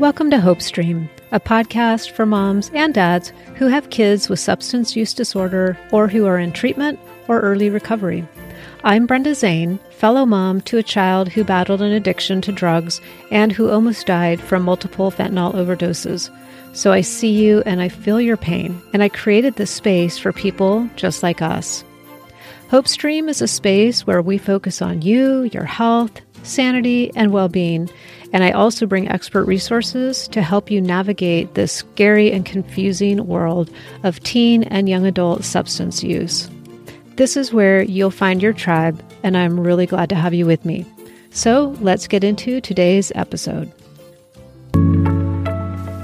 Welcome to Hope Stream, a podcast for moms and dads who have kids with substance use disorder or who are in treatment or early recovery. I'm Brenda Zane, fellow mom to a child who battled an addiction to drugs and who almost died from multiple fentanyl overdoses. So I see you and I feel your pain, and I created this space for people just like us. Hope Stream is a space where we focus on you, your health, sanity, and well being and I also bring expert resources to help you navigate this scary and confusing world of teen and young adult substance use. This is where you'll find your tribe, and I'm really glad to have you with me. So let's get into today's episode.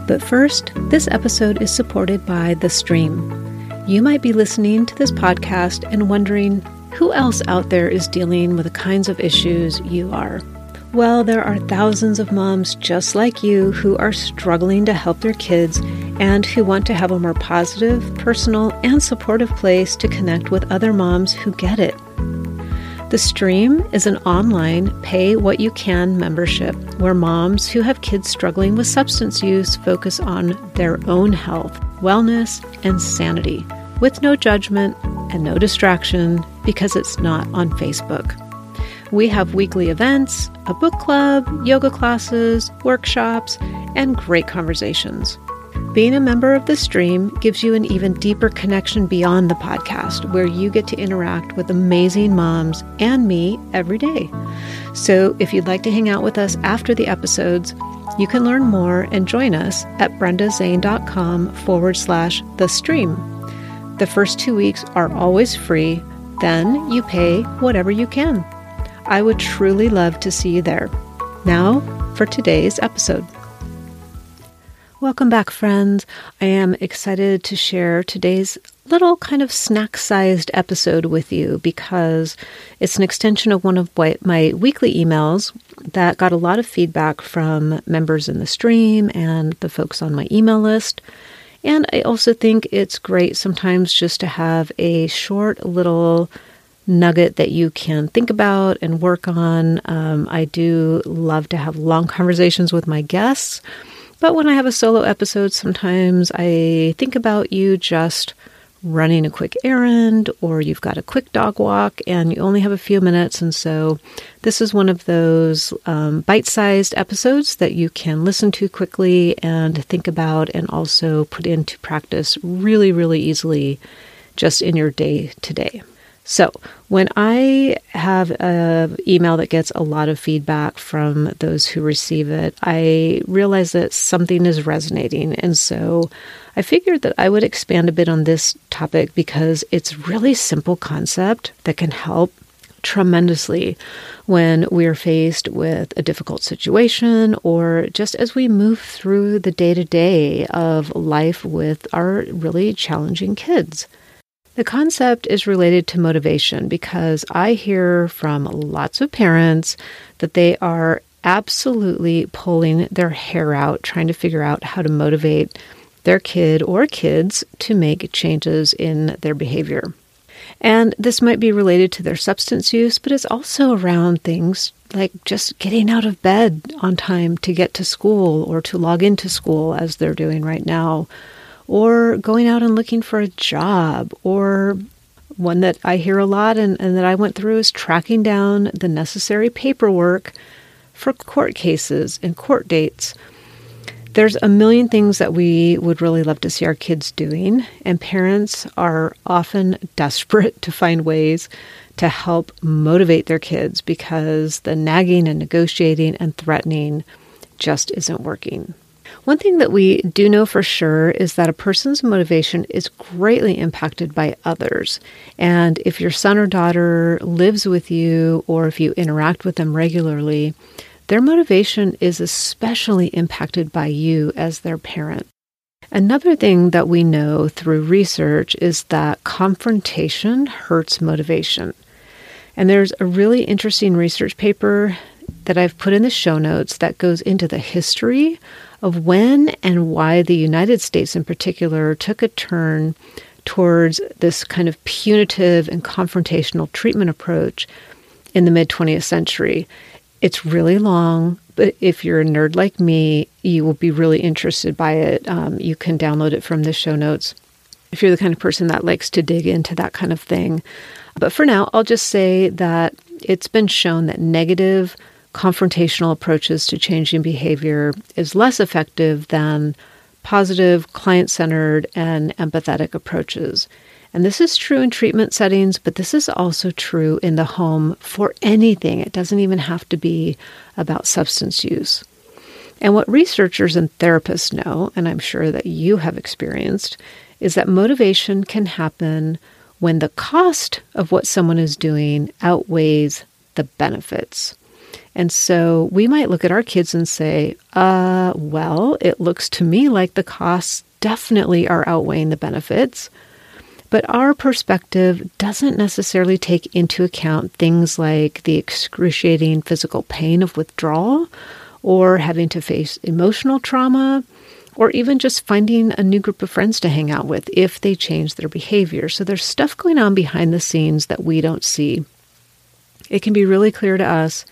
But first, this episode is supported by The Stream. You might be listening to this podcast and wondering who else out there is dealing with the kinds of issues you are. Well, there are thousands of moms just like you who are struggling to help their kids and who want to have a more positive, personal, and supportive place to connect with other moms who get it. The Stream is an online pay what you can membership where moms who have kids struggling with substance use focus on their own health, wellness, and sanity with no judgment and no distraction because it's not on Facebook. We have weekly events, a book club, yoga classes, workshops, and great conversations. Being a member of the stream gives you an even deeper connection beyond the podcast, where you get to interact with amazing moms and me every day. So, if you'd like to hang out with us after the episodes, you can learn more and join us at brendazane.com forward slash the stream. The first two weeks are always free, then you pay whatever you can. I would truly love to see you there. Now, for today's episode. Welcome back, friends. I am excited to share today's little kind of snack sized episode with you because it's an extension of one of my weekly emails that got a lot of feedback from members in the stream and the folks on my email list. And I also think it's great sometimes just to have a short little nugget that you can think about and work on. Um, I do love to have long conversations with my guests, but when I have a solo episode, sometimes I think about you just running a quick errand or you've got a quick dog walk and you only have a few minutes. And so this is one of those um, bite sized episodes that you can listen to quickly and think about and also put into practice really, really easily just in your day to day. So, when I have an email that gets a lot of feedback from those who receive it, I realize that something is resonating. And so I figured that I would expand a bit on this topic because it's really simple concept that can help tremendously when we're faced with a difficult situation or just as we move through the day to day of life with our really challenging kids. The concept is related to motivation because I hear from lots of parents that they are absolutely pulling their hair out trying to figure out how to motivate their kid or kids to make changes in their behavior. And this might be related to their substance use, but it's also around things like just getting out of bed on time to get to school or to log into school as they're doing right now, or going out and looking for a job, or one that I hear a lot and, and that I went through is tracking down the necessary paperwork for court cases and court dates. There's a million things that we would really love to see our kids doing, and parents are often desperate to find ways to help motivate their kids because the nagging and negotiating and threatening just isn't working. One thing that we do know for sure is that a person's motivation is greatly impacted by others. And if your son or daughter lives with you or if you interact with them regularly, their motivation is especially impacted by you as their parent. Another thing that we know through research is that confrontation hurts motivation. And there's a really interesting research paper that I've put in the show notes that goes into the history of when and why the United States in particular took a turn towards this kind of punitive and confrontational treatment approach in the mid 20th century. It's really long, but if you're a nerd like me, you will be really interested by it. Um, you can download it from the show notes if you're the kind of person that likes to dig into that kind of thing. But for now, I'll just say that it's been shown that negative confrontational approaches to changing behavior is less effective than positive, client centered, and empathetic approaches. And this is true in treatment settings, but this is also true in the home for anything. It doesn't even have to be about substance use. And what researchers and therapists know, and I'm sure that you have experienced, is that motivation can happen when the cost of what someone is doing outweighs the benefits. And so we might look at our kids and say, uh, well, it looks to me like the costs definitely are outweighing the benefits. But our perspective doesn't necessarily take into account things like the excruciating physical pain of withdrawal, or having to face emotional trauma, or even just finding a new group of friends to hang out with if they change their behavior. So there's stuff going on behind the scenes that we don't see. It can be really clear to us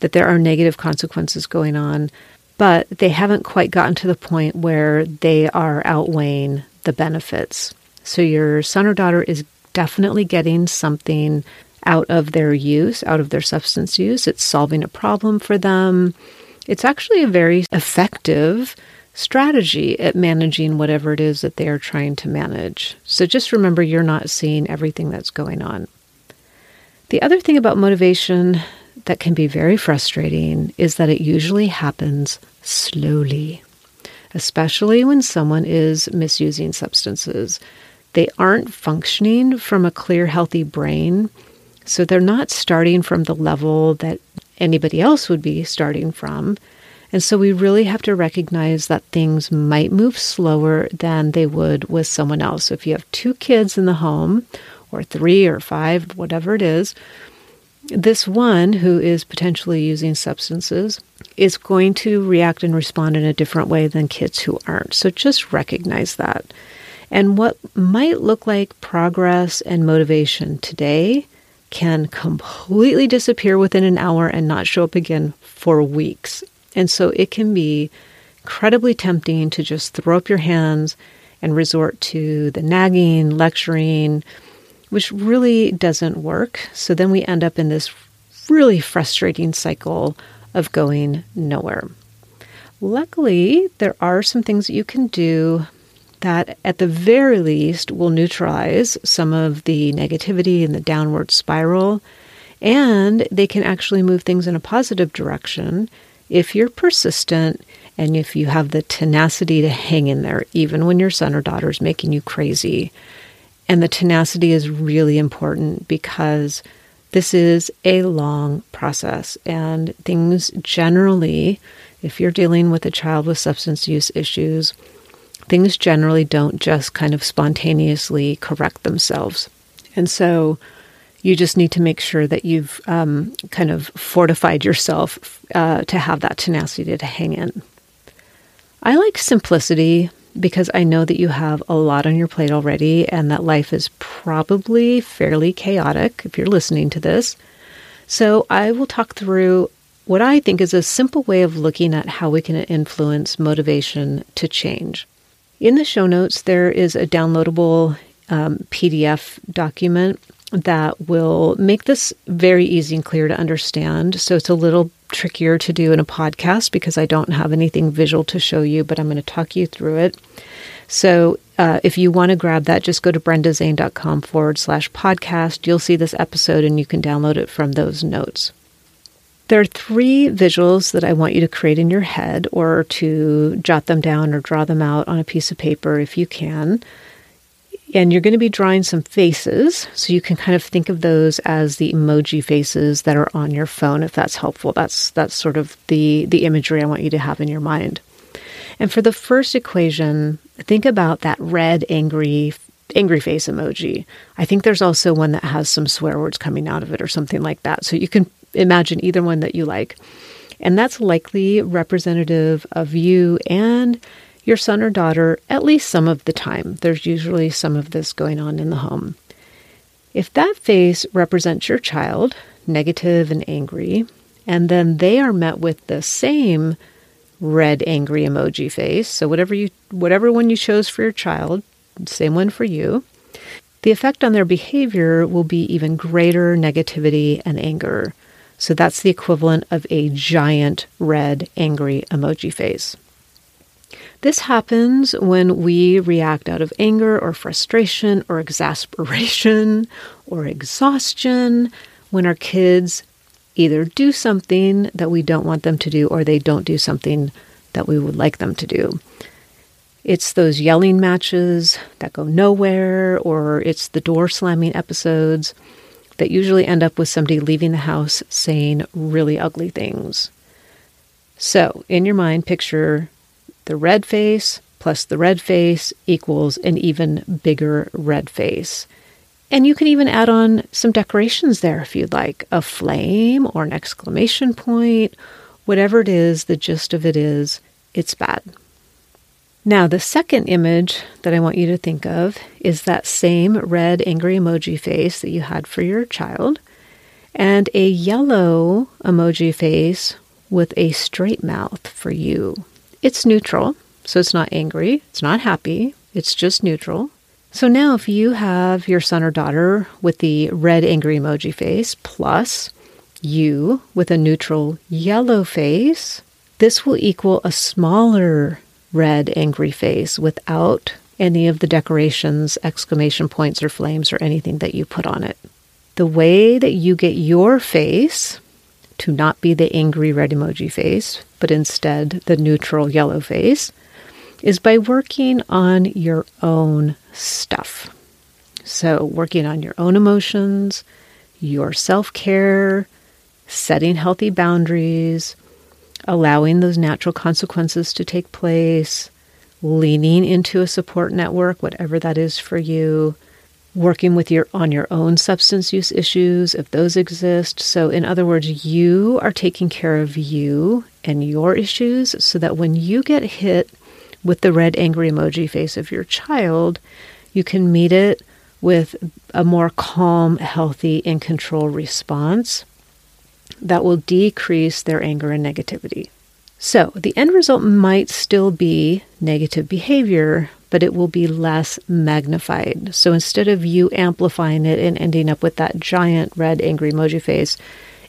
that there are negative consequences going on, but they haven't quite gotten to the point where they are outweighing the benefits. So your son or daughter is definitely getting something out of their use, out of their substance use. It's solving a problem for them. It's actually a very effective strategy at managing whatever it is that they are trying to manage. So just remember you're not seeing everything that's going on. The other thing about motivation that can be very frustrating is that it usually happens slowly, especially when someone is misusing substances. They aren't functioning from a clear, healthy brain, so they're not starting from the level that anybody else would be starting from. And so we really have to recognize that things might move slower than they would with someone else. So if you have two kids in the home, or three or five, whatever it is, this one who is potentially using substances is going to react and respond in a different way than kids who aren't. So just recognize that. And what might look like progress and motivation today can completely disappear within an hour and not show up again for weeks. And so it can be incredibly tempting to just throw up your hands and resort to the nagging, lecturing, which really doesn't work. So then we end up in this really frustrating cycle of going nowhere. Luckily, there are some things that you can do that, at the very least, will neutralize some of the negativity and the downward spiral. And they can actually move things in a positive direction if you're persistent and if you have the tenacity to hang in there, even when your son or daughter is making you crazy. And the tenacity is really important because this is a long process, and things generally, if you're dealing with a child with substance use issues, things generally don't just kind of spontaneously correct themselves. And so you just need to make sure that you've um, kind of fortified yourself uh, to have that tenacity to hang in. I like simplicity because I know that you have a lot on your plate already and that life is probably fairly chaotic if you're listening to this. So I will talk through what I think is a simple way of looking at how we can influence motivation to change. In the show notes, there is a downloadable um, PDF document that will make this very easy and clear to understand. So it's a little trickier to do in a podcast because I don't have anything visual to show you, but I'm going to talk you through it. So uh, if you want to grab that, just go to brendazane.com forward slash podcast. You'll see this episode and you can download it from those notes. There are three visuals that I want you to create in your head or to jot them down or draw them out on a piece of paper if you can. And you're going to be drawing some faces. So you can kind of think of those as the emoji faces that are on your phone if that's helpful. That's that's sort of the the imagery I want you to have in your mind. And for the first equation, think about that red angry angry face emoji. I think there's also one that has some swear words coming out of it or something like that. So you can imagine either one that you like. And that's likely representative of you and your son or daughter at least some of the time. There's usually some of this going on in the home. If that face represents your child, negative and angry, And then they are met with the same red angry emoji face. So whatever you whatever one you chose for your child, same one for you. The effect on their behavior will be even greater negativity and anger. So that's the equivalent of a giant red angry emoji face. This happens when we react out of anger or frustration or exasperation or exhaustion, when our kids either do something that we don't want them to do or they don't do something that we would like them to do. It's those yelling matches that go nowhere, or it's the door slamming episodes that usually end up with somebody leaving the house saying really ugly things. So, in your mind, picture the red face plus the red face equals an even bigger red face. And you can even add on some decorations there if you'd like a flame or an exclamation point, whatever it is, the gist of it is it's bad. Now, the second image that I want you to think of is that same red angry emoji face that you had for your child, and a yellow emoji face with a straight mouth for you. It's neutral, so it's not angry, it's not happy, it's just neutral. So now, if you have your son or daughter with the red angry emoji face plus you with a neutral yellow face, this will equal a smaller red, angry face without any of the decorations, exclamation points, or flames, or anything that you put on it. The way that you get your face to not be the angry red emoji face, but instead the neutral yellow face, is by working on your own stuff. So, working on your own emotions, your self care, setting healthy boundaries, allowing those natural consequences to take place, leaning into a support network, whatever that is for you, working with your on your own substance use issues if those exist. So in other words, you are taking care of you and your issues so that when you get hit with the red angry emoji face of your child, you can meet it with a more calm, healthy, and control response that will decrease their anger and negativity. So, the end result might still be negative behavior, but it will be less magnified. So, instead of you amplifying it and ending up with that giant red angry emoji face,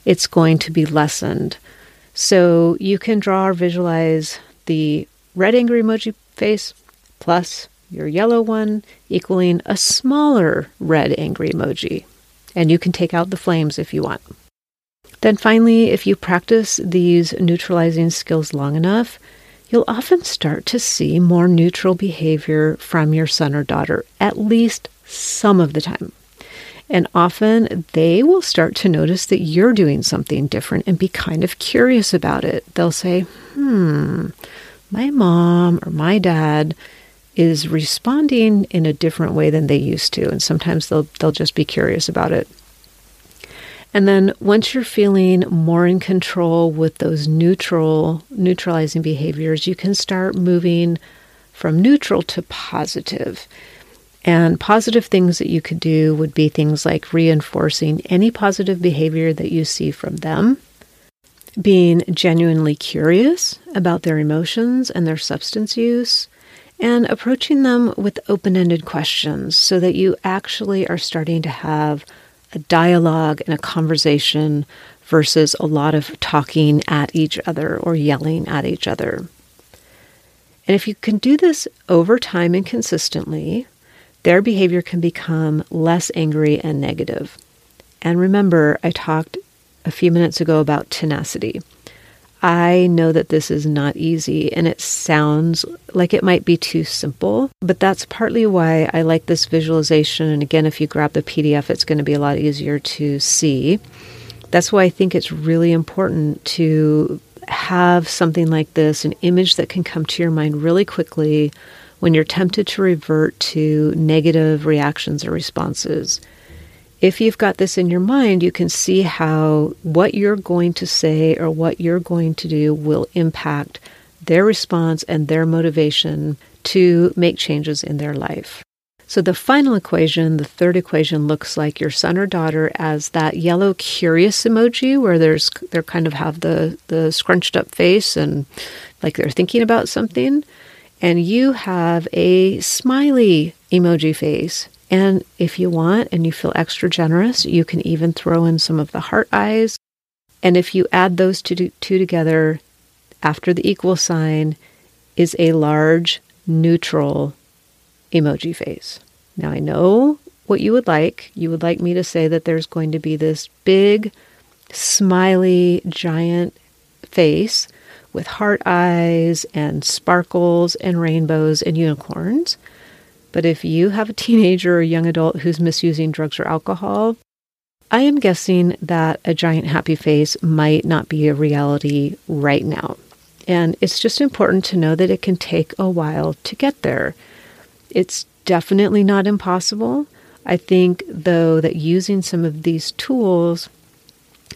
it's going to be lessened. So, you can draw or visualize the red angry emoji face plus your yellow one equaling a smaller red angry emoji. And you can take out the flames if you want. Then finally, if you practice these neutralizing skills long enough, you'll often start to see more neutral behavior from your son or daughter, at least some of the time. And often they will start to notice that you're doing something different and be kind of curious about it. They'll say, hmm, my mom or my dad is responding in a different way than they used to. And sometimes they'll, they'll just be curious about it. And then once you're feeling more in control with those neutral, neutralizing behaviors, you can start moving from neutral to positive. And positive things that you could do would be things like reinforcing any positive behavior that you see from them, being genuinely curious about their emotions and their substance use, and approaching them with open ended questions so that you actually are starting to have a dialogue and a conversation versus a lot of talking at each other or yelling at each other. And if you can do this over time and consistently, their behavior can become less angry and negative. And remember, I talked a few minutes ago about tenacity. I know that this is not easy and it sounds like it might be too simple, but that's partly why I like this visualization. And again, if you grab the PDF, it's going to be a lot easier to see. That's why I think it's really important to have something like this, an image that can come to your mind really quickly when you're tempted to revert to negative reactions or responses if you've got this in your mind, you can see how what you're going to say or what you're going to do will impact their response and their motivation to make changes in their life. So the final equation, the third equation, looks like your son or daughter as that yellow curious emoji where there's they're kind of have the the scrunched up face and like they're thinking about something, and you have a smiley emoji face. And if you want and you feel extra generous, you can even throw in some of the heart eyes. And if you add those two, two together after the equal sign is a large neutral emoji face. Now, I know what you would like. You would like me to say that there's going to be this big, smiley, giant face with heart eyes and sparkles and rainbows and unicorns. But if you have a teenager or young adult who's misusing drugs or alcohol, I am guessing that a giant happy face might not be a reality right now. And it's just important to know that it can take a while to get there. It's definitely not impossible. I think, though, that using some of these tools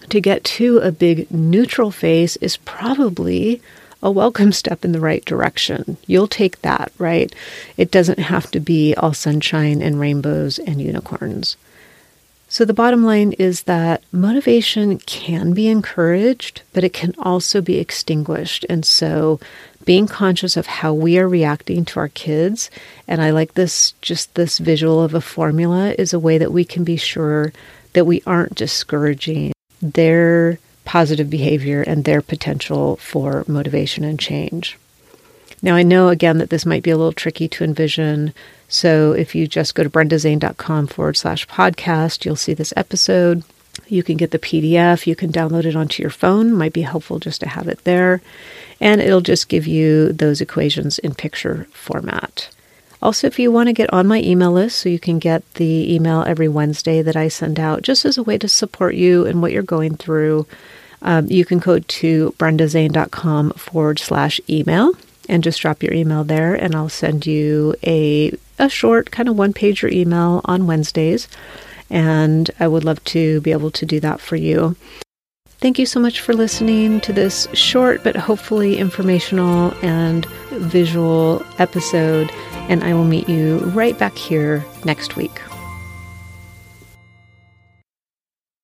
to get to a big neutral face is probably a welcome step in the right direction. You'll take that, right? It doesn't have to be all sunshine and rainbows and unicorns. So, the bottom line is that motivation can be encouraged, but it can also be extinguished. And so, being conscious of how we are reacting to our kids, and I like this just this visual of a formula, is a way that we can be sure that we aren't discouraging their positive behavior and their potential for motivation and change. Now, I know again that this might be a little tricky to envision so if you just go to brendazane.com forward slash podcast, you'll see this episode. You can get the PDF. You can download it onto your phone. Might be helpful just to have it there. And it'll just give you those equations in picture format. Also, if you want to get on my email list so you can get the email every Wednesday that I send out, just as a way to support you and what you're going through, um, you can go to brendazane.com forward slash email and just drop your email there, and I'll send you a a short kind of one pager email on Wednesdays. And I would love to be able to do that for you. Thank you so much for listening to this short but hopefully informational and visual episode. And I will meet you right back here next week.